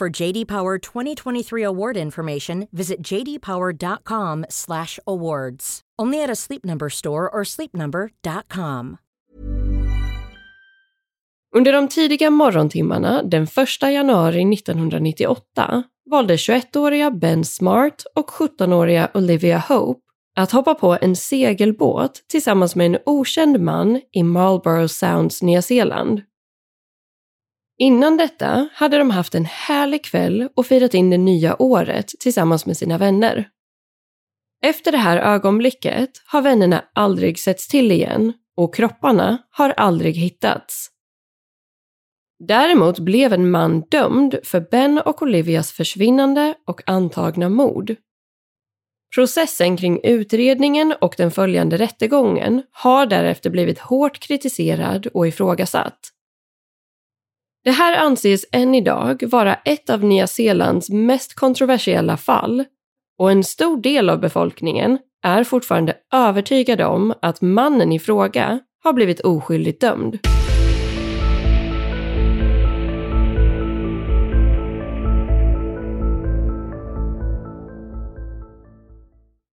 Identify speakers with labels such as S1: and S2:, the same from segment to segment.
S1: For JD Power 2023 award information, visit jdpower.com/awards. Only at a Sleep Number store or sleepnumber.com.
S2: Under de tidiga morgontimmarna den 1 januari 1998 valde 21-åriga Ben Smart och 17-åriga Olivia Hope att hoppa på en segelbåt tillsammans med en okänd man i Marlborough Sounds, Nya Zeeland. Innan detta hade de haft en härlig kväll och firat in det nya året tillsammans med sina vänner. Efter det här ögonblicket har vännerna aldrig setts till igen och kropparna har aldrig hittats. Däremot blev en man dömd för Ben och Olivias försvinnande och antagna mord. Processen kring utredningen och den följande rättegången har därefter blivit hårt kritiserad och ifrågasatt. Det här anses än idag vara ett av Nya Zeelands mest kontroversiella fall och en stor del av befolkningen är fortfarande övertygade om att mannen i fråga har blivit oskyldigt dömd.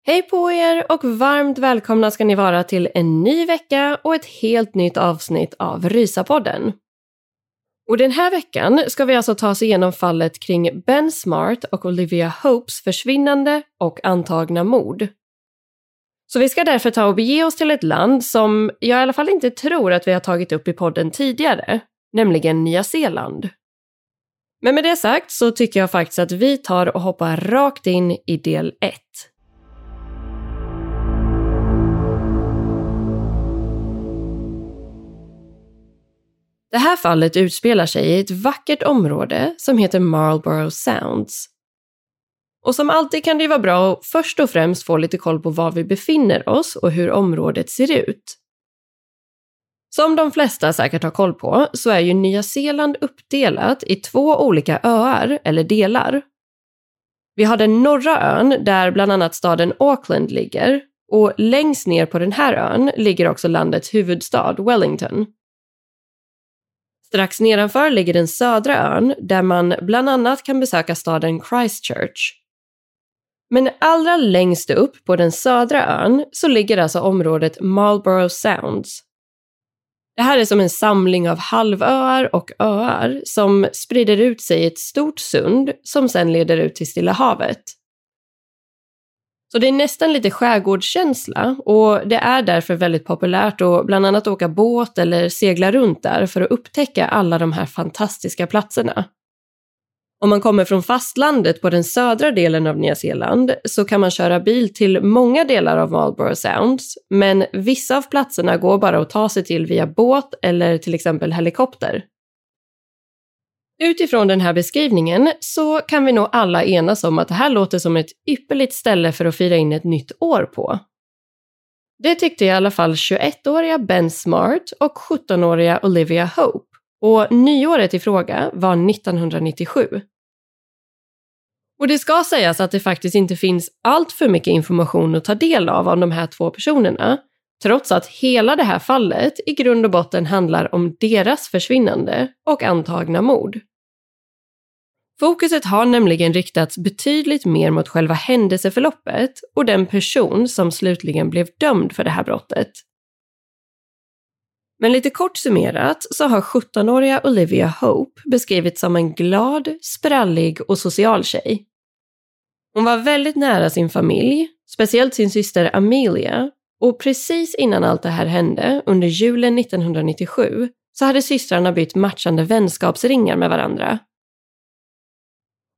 S2: Hej på er och varmt välkomna ska ni vara till en ny vecka och ett helt nytt avsnitt av Rysapodden. Och den här veckan ska vi alltså ta oss igenom fallet kring Ben Smart och Olivia Hopes försvinnande och antagna mord. Så vi ska därför ta och bege oss till ett land som jag i alla fall inte tror att vi har tagit upp i podden tidigare, nämligen Nya Zeeland. Men med det sagt så tycker jag faktiskt att vi tar och hoppar rakt in i del 1. Det här fallet utspelar sig i ett vackert område som heter Marlborough Sounds. Och som alltid kan det vara bra att först och främst få lite koll på var vi befinner oss och hur området ser ut. Som de flesta säkert har koll på så är ju Nya Zeeland uppdelat i två olika öar eller delar. Vi har den norra ön där bland annat staden Auckland ligger och längst ner på den här ön ligger också landets huvudstad Wellington. Strax nedanför ligger den södra ön där man bland annat kan besöka staden Christchurch. Men allra längst upp på den södra ön så ligger alltså området Marlborough Sounds. Det här är som en samling av halvöar och öar som sprider ut sig i ett stort sund som sedan leder ut till Stilla havet. Så det är nästan lite skärgårdskänsla och det är därför väldigt populärt att bland annat åka båt eller segla runt där för att upptäcka alla de här fantastiska platserna. Om man kommer från fastlandet på den södra delen av Nya Zeeland så kan man köra bil till många delar av Marlborough Sounds, men vissa av platserna går bara att ta sig till via båt eller till exempel helikopter. Utifrån den här beskrivningen så kan vi nog alla enas om att det här låter som ett ypperligt ställe för att fira in ett nytt år på. Det tyckte i alla fall 21-åriga Ben Smart och 17-åriga Olivia Hope och nyåret i fråga var 1997. Och det ska sägas att det faktiskt inte finns allt för mycket information att ta del av om de här två personerna, trots att hela det här fallet i grund och botten handlar om deras försvinnande och antagna mord. Fokuset har nämligen riktats betydligt mer mot själva händelseförloppet och den person som slutligen blev dömd för det här brottet. Men lite kort summerat så har 17-åriga Olivia Hope beskrivits som en glad, sprallig och social tjej. Hon var väldigt nära sin familj, speciellt sin syster Amelia, och precis innan allt det här hände, under julen 1997, så hade systrarna bytt matchande vänskapsringar med varandra.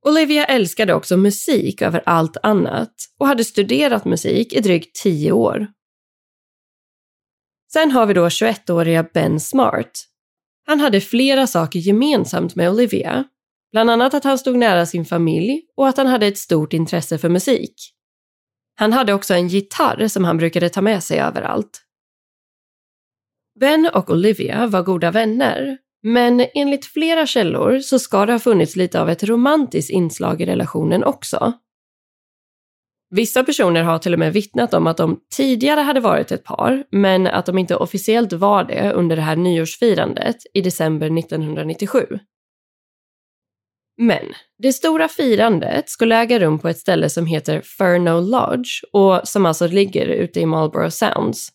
S2: Olivia älskade också musik över allt annat och hade studerat musik i drygt tio år. Sen har vi då 21-åriga Ben Smart. Han hade flera saker gemensamt med Olivia. Bland annat att han stod nära sin familj och att han hade ett stort intresse för musik. Han hade också en gitarr som han brukade ta med sig överallt. Ben och Olivia var goda vänner, men enligt flera källor så ska det ha funnits lite av ett romantiskt inslag i relationen också. Vissa personer har till och med vittnat om att de tidigare hade varit ett par, men att de inte officiellt var det under det här nyårsfirandet i december 1997. Men det stora firandet skulle äga rum på ett ställe som heter Furno Lodge och som alltså ligger ute i Marlborough Sounds.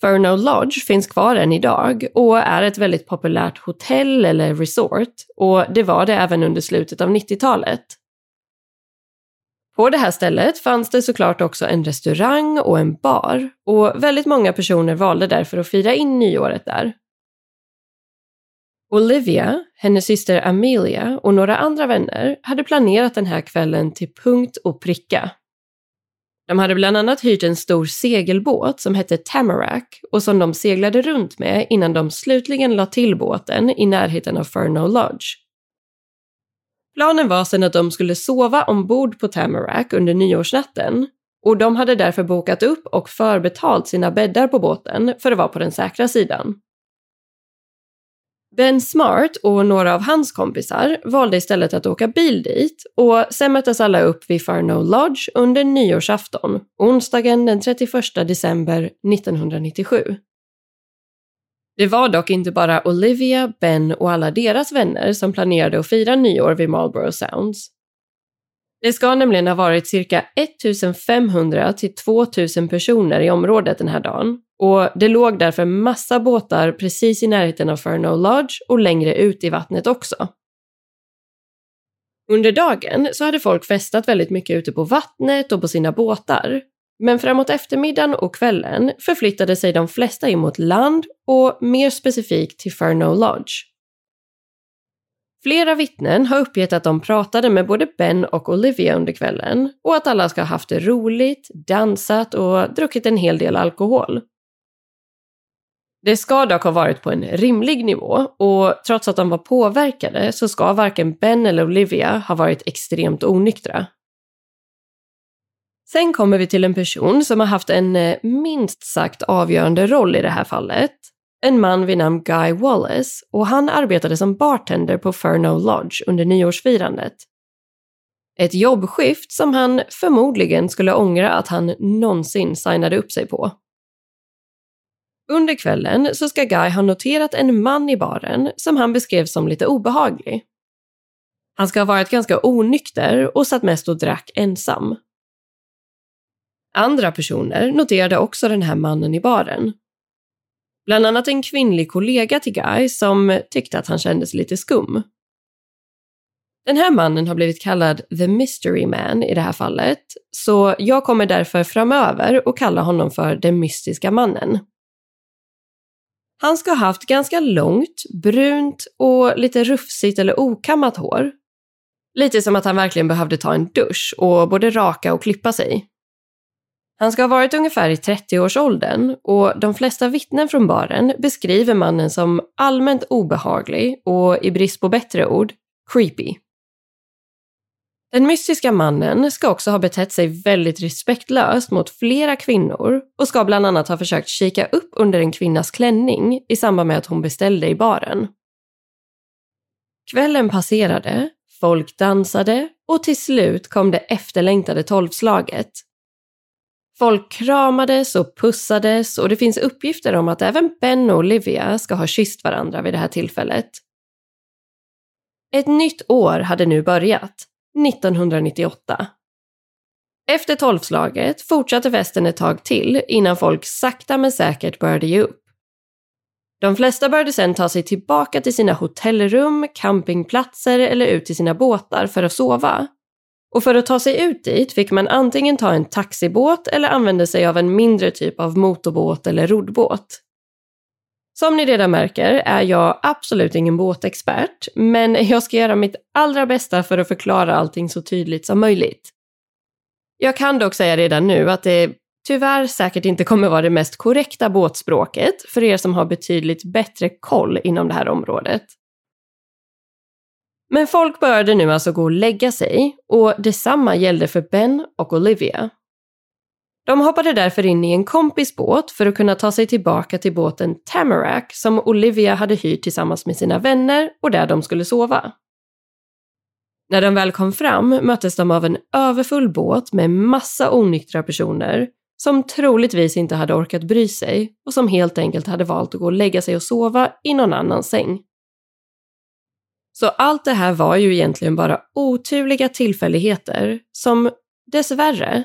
S2: Furno Lodge finns kvar än idag och är ett väldigt populärt hotell eller resort och det var det även under slutet av 90-talet. På det här stället fanns det såklart också en restaurang och en bar och väldigt många personer valde därför att fira in nyåret där. Olivia, hennes syster Amelia och några andra vänner hade planerat den här kvällen till punkt och pricka. De hade bland annat hyrt en stor segelbåt som hette Tamarack och som de seglade runt med innan de slutligen la till båten i närheten av Furno Lodge. Planen var sedan att de skulle sova ombord på Tamarack under nyårsnatten och de hade därför bokat upp och förbetalt sina bäddar på båten för att vara på den säkra sidan. Ben Smart och några av hans kompisar valde istället att åka bil dit och sen möttes alla upp vid Farno Lodge under nyårsafton, onsdagen den 31 december 1997. Det var dock inte bara Olivia, Ben och alla deras vänner som planerade att fira nyår vid Marlborough Sounds. Det ska nämligen ha varit cirka 1500 till 2000 personer i området den här dagen och det låg därför massa båtar precis i närheten av Furno Lodge och längre ut i vattnet också. Under dagen så hade folk festat väldigt mycket ute på vattnet och på sina båtar men framåt eftermiddagen och kvällen förflyttade sig de flesta in mot land och mer specifikt till Furno Lodge. Flera vittnen har uppgett att de pratade med både Ben och Olivia under kvällen och att alla ska ha haft det roligt, dansat och druckit en hel del alkohol. Det ska dock ha varit på en rimlig nivå och trots att de var påverkade så ska varken Ben eller Olivia ha varit extremt onyktra. Sen kommer vi till en person som har haft en eh, minst sagt avgörande roll i det här fallet. En man vid namn Guy Wallace och han arbetade som bartender på Furno Lodge under nyårsfirandet. Ett jobbskift som han förmodligen skulle ångra att han någonsin signade upp sig på. Under kvällen så ska Guy ha noterat en man i baren som han beskrev som lite obehaglig. Han ska ha varit ganska onykter och satt mest och drack ensam. Andra personer noterade också den här mannen i baren. Bland annat en kvinnlig kollega till Guy som tyckte att han kändes lite skum. Den här mannen har blivit kallad The Mystery Man i det här fallet, så jag kommer därför framöver att kalla honom för den mystiska mannen. Han ska ha haft ganska långt, brunt och lite rufsigt eller okammat hår. Lite som att han verkligen behövde ta en dusch och både raka och klippa sig. Han ska ha varit ungefär i 30-årsåldern och de flesta vittnen från baren beskriver mannen som allmänt obehaglig och i brist på bättre ord, creepy. Den mystiska mannen ska också ha betett sig väldigt respektlöst mot flera kvinnor och ska bland annat ha försökt kika upp under en kvinnas klänning i samband med att hon beställde i baren. Kvällen passerade, folk dansade och till slut kom det efterlängtade tolvslaget. Folk kramades och pussades och det finns uppgifter om att även Ben och Olivia ska ha kysst varandra vid det här tillfället. Ett nytt år hade nu börjat, 1998. Efter tolvslaget fortsatte festen ett tag till innan folk sakta men säkert började ge upp. De flesta började sedan ta sig tillbaka till sina hotellrum, campingplatser eller ut till sina båtar för att sova. Och för att ta sig ut dit fick man antingen ta en taxibåt eller använda sig av en mindre typ av motorbåt eller roddbåt. Som ni redan märker är jag absolut ingen båtexpert, men jag ska göra mitt allra bästa för att förklara allting så tydligt som möjligt. Jag kan dock säga redan nu att det tyvärr säkert inte kommer vara det mest korrekta båtspråket för er som har betydligt bättre koll inom det här området. Men folk började nu alltså gå och lägga sig och detsamma gällde för Ben och Olivia. De hoppade därför in i en kompis båt för att kunna ta sig tillbaka till båten Tamarack som Olivia hade hyrt tillsammans med sina vänner och där de skulle sova. När de väl kom fram möttes de av en överfull båt med massa onyktra personer som troligtvis inte hade orkat bry sig och som helt enkelt hade valt att gå och lägga sig och sova i någon annan säng. Så allt det här var ju egentligen bara oturliga tillfälligheter som dessvärre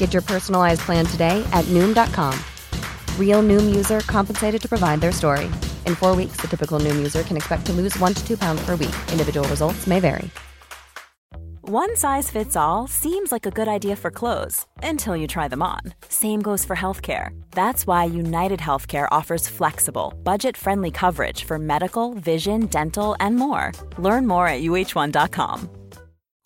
S3: Get your personalized plan today at Noom.com. Real Noom user compensated to provide their story. In four weeks, the typical Noom user can expect to lose one to two pounds per week. Individual results may vary.
S4: One size fits all seems like a good idea for clothes until you try them on. Same goes for healthcare. That's why United Healthcare offers flexible, budget friendly coverage for medical, vision, dental, and more. Learn more at uh1.com.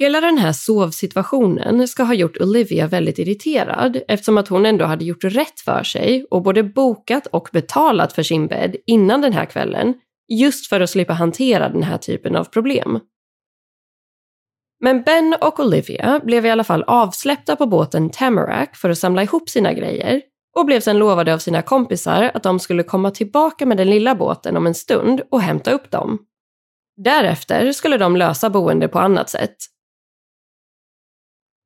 S2: Hela den här sovsituationen ska ha gjort Olivia väldigt irriterad eftersom att hon ändå hade gjort rätt för sig och både bokat och betalat för sin bädd innan den här kvällen just för att slippa hantera den här typen av problem. Men Ben och Olivia blev i alla fall avsläppta på båten Tamarack för att samla ihop sina grejer och blev sedan lovade av sina kompisar att de skulle komma tillbaka med den lilla båten om en stund och hämta upp dem. Därefter skulle de lösa boende på annat sätt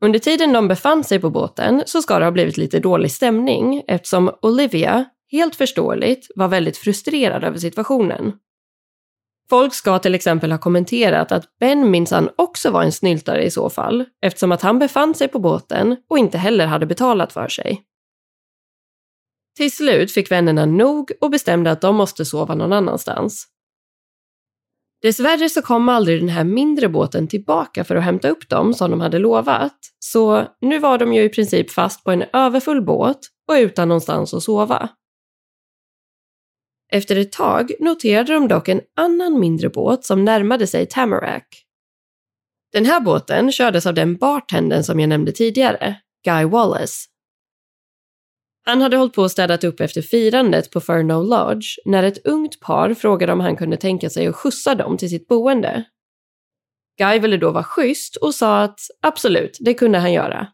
S2: under tiden de befann sig på båten så ska det ha blivit lite dålig stämning eftersom Olivia, helt förståeligt, var väldigt frustrerad över situationen. Folk ska till exempel ha kommenterat att Ben minsann också var en snyltare i så fall, eftersom att han befann sig på båten och inte heller hade betalat för sig. Till slut fick vännerna nog och bestämde att de måste sova någon annanstans. Dessvärre så kom aldrig den här mindre båten tillbaka för att hämta upp dem som de hade lovat. Så nu var de ju i princip fast på en överfull båt och utan någonstans att sova. Efter ett tag noterade de dock en annan mindre båt som närmade sig Tamarack. Den här båten kördes av den bartendern som jag nämnde tidigare, Guy Wallace. Han hade hållit på och städat upp efter firandet på Furno Lodge när ett ungt par frågade om han kunde tänka sig att skjutsa dem till sitt boende. Guy ville då vara schysst och sa att absolut, det kunde han göra.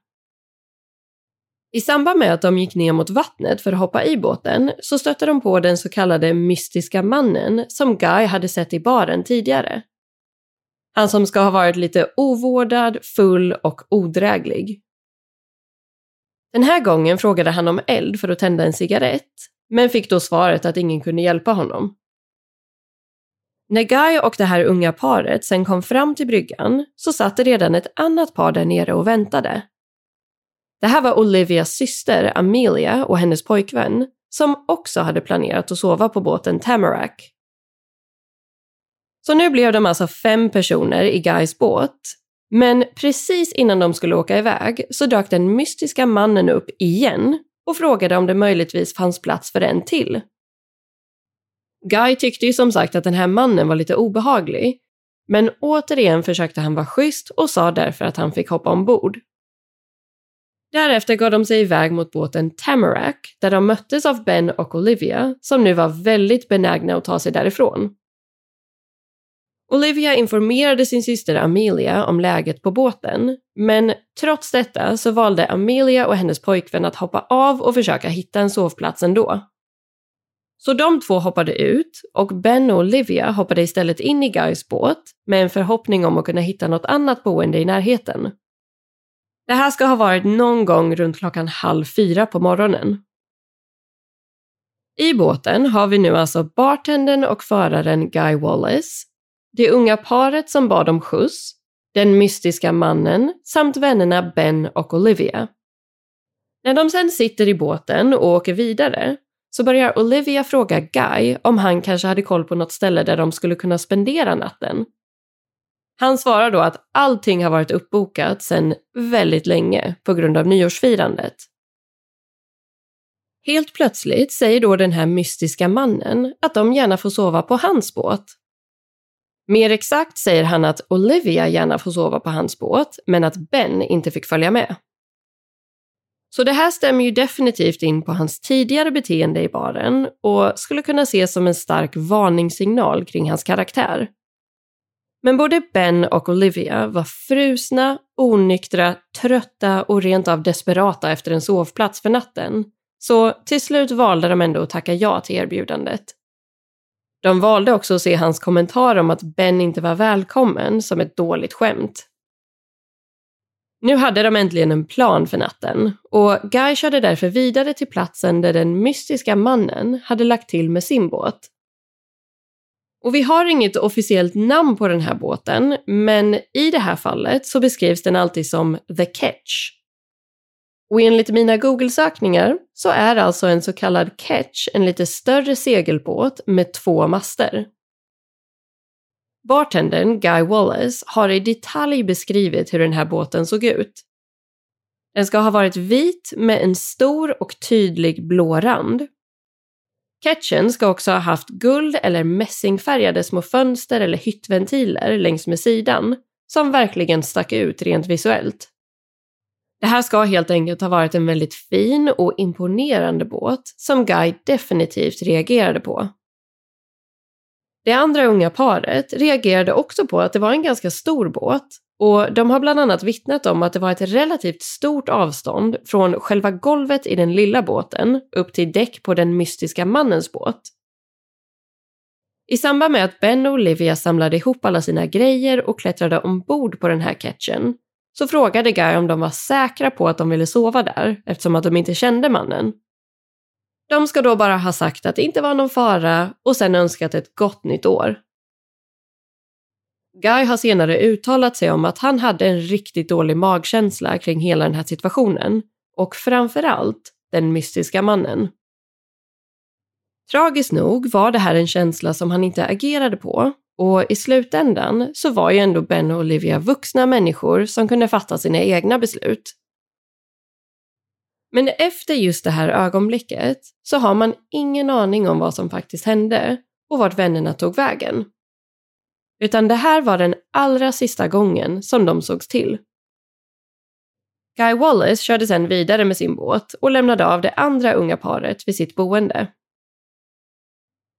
S2: I samband med att de gick ner mot vattnet för att hoppa i båten så stötte de på den så kallade mystiska mannen som Guy hade sett i baren tidigare. Han som ska ha varit lite ovårdad, full och odräglig. Den här gången frågade han om eld för att tända en cigarett, men fick då svaret att ingen kunde hjälpa honom. När Guy och det här unga paret sen kom fram till bryggan så satt det redan ett annat par där nere och väntade. Det här var Olivias syster Amelia och hennes pojkvän som också hade planerat att sova på båten Tamarack. Så nu blev de alltså fem personer i Guys båt. Men precis innan de skulle åka iväg så dök den mystiska mannen upp igen och frågade om det möjligtvis fanns plats för en till. Guy tyckte ju som sagt att den här mannen var lite obehaglig, men återigen försökte han vara schysst och sa därför att han fick hoppa ombord. Därefter gav de sig iväg mot båten Tamarack där de möttes av Ben och Olivia som nu var väldigt benägna att ta sig därifrån. Olivia informerade sin syster Amelia om läget på båten, men trots detta så valde Amelia och hennes pojkvän att hoppa av och försöka hitta en sovplats ändå. Så de två hoppade ut och Ben och Olivia hoppade istället in i Guys båt med en förhoppning om att kunna hitta något annat boende i närheten. Det här ska ha varit någon gång runt klockan halv fyra på morgonen. I båten har vi nu alltså bartendern och föraren Guy Wallace, det unga paret som bad om skjuts, den mystiska mannen samt vännerna Ben och Olivia. När de sen sitter i båten och åker vidare så börjar Olivia fråga Guy om han kanske hade koll på något ställe där de skulle kunna spendera natten. Han svarar då att allting har varit uppbokat sedan väldigt länge på grund av nyårsfirandet. Helt plötsligt säger då den här mystiska mannen att de gärna får sova på hans båt. Mer exakt säger han att Olivia gärna får sova på hans båt, men att Ben inte fick följa med. Så det här stämmer ju definitivt in på hans tidigare beteende i baren och skulle kunna ses som en stark varningssignal kring hans karaktär. Men både Ben och Olivia var frusna, onyktra, trötta och rent av desperata efter en sovplats för natten. Så till slut valde de ändå att tacka ja till erbjudandet. De valde också att se hans kommentar om att Ben inte var välkommen som ett dåligt skämt. Nu hade de äntligen en plan för natten och Guy körde därför vidare till platsen där den mystiska mannen hade lagt till med sin båt. Och vi har inget officiellt namn på den här båten, men i det här fallet så beskrivs den alltid som The Catch. Och enligt mina Google-sökningar så är alltså en så kallad Catch en lite större segelbåt med två master. Bartendern Guy Wallace har i detalj beskrivit hur den här båten såg ut. Den ska ha varit vit med en stor och tydlig blå rand. Catchen ska också ha haft guld eller mässingfärgade små fönster eller hyttventiler längs med sidan som verkligen stack ut rent visuellt. Det här ska helt enkelt ha varit en väldigt fin och imponerande båt som Guy definitivt reagerade på. Det andra unga paret reagerade också på att det var en ganska stor båt och de har bland annat vittnat om att det var ett relativt stort avstånd från själva golvet i den lilla båten upp till däck på den mystiska mannens båt. I samband med att Ben och Olivia samlade ihop alla sina grejer och klättrade ombord på den här catchen så frågade Guy om de var säkra på att de ville sova där eftersom att de inte kände mannen. De ska då bara ha sagt att det inte var någon fara och sen önskat ett gott nytt år. Guy har senare uttalat sig om att han hade en riktigt dålig magkänsla kring hela den här situationen och framförallt den mystiska mannen. Tragiskt nog var det här en känsla som han inte agerade på och i slutändan så var ju ändå Ben och Olivia vuxna människor som kunde fatta sina egna beslut. Men efter just det här ögonblicket så har man ingen aning om vad som faktiskt hände och vart vännerna tog vägen. Utan det här var den allra sista gången som de sågs till. Guy Wallace körde sedan vidare med sin båt och lämnade av det andra unga paret vid sitt boende.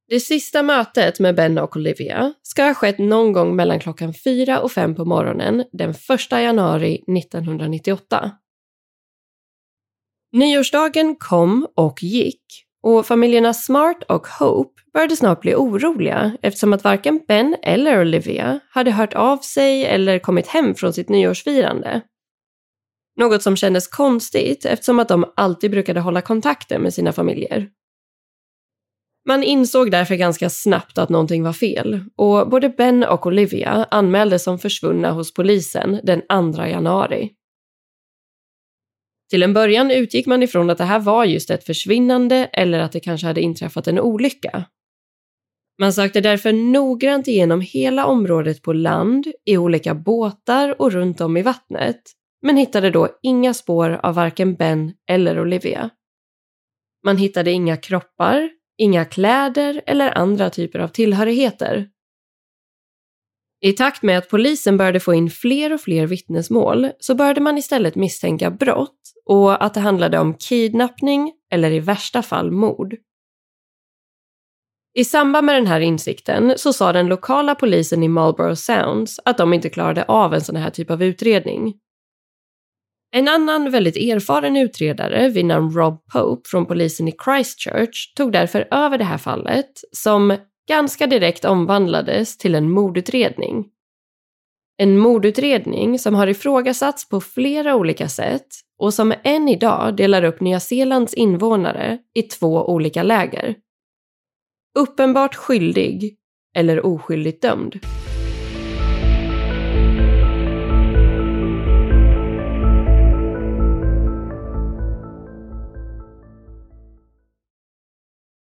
S2: Det sista mötet med Ben och Olivia ska ha skett någon gång mellan klockan 4 och 5 på morgonen den 1 januari 1998. Nyårsdagen kom och gick och familjerna Smart och Hope började snart bli oroliga eftersom att varken Ben eller Olivia hade hört av sig eller kommit hem från sitt nyårsfirande. Något som kändes konstigt eftersom att de alltid brukade hålla kontakten med sina familjer. Man insåg därför ganska snabbt att någonting var fel och både Ben och Olivia anmäldes som försvunna hos polisen den 2 januari. Till en början utgick man ifrån att det här var just ett försvinnande eller att det kanske hade inträffat en olycka. Man sökte därför noggrant igenom hela området på land, i olika båtar och runt om i vattnet, men hittade då inga spår av varken Ben eller Olivia. Man hittade inga kroppar, inga kläder eller andra typer av tillhörigheter. I takt med att polisen började få in fler och fler vittnesmål så började man istället misstänka brott och att det handlade om kidnappning eller i värsta fall mord. I samband med den här insikten så sa den lokala polisen i Marlborough Sounds att de inte klarade av en sån här typ av utredning. En annan väldigt erfaren utredare vid namn Rob Pope från polisen i Christchurch tog därför över det här fallet som ganska direkt omvandlades till en mordutredning. En mordutredning som har ifrågasatts på flera olika sätt och som än idag delar upp Nya Zeelands invånare i två olika läger. Uppenbart skyldig eller oskyldigt dömd.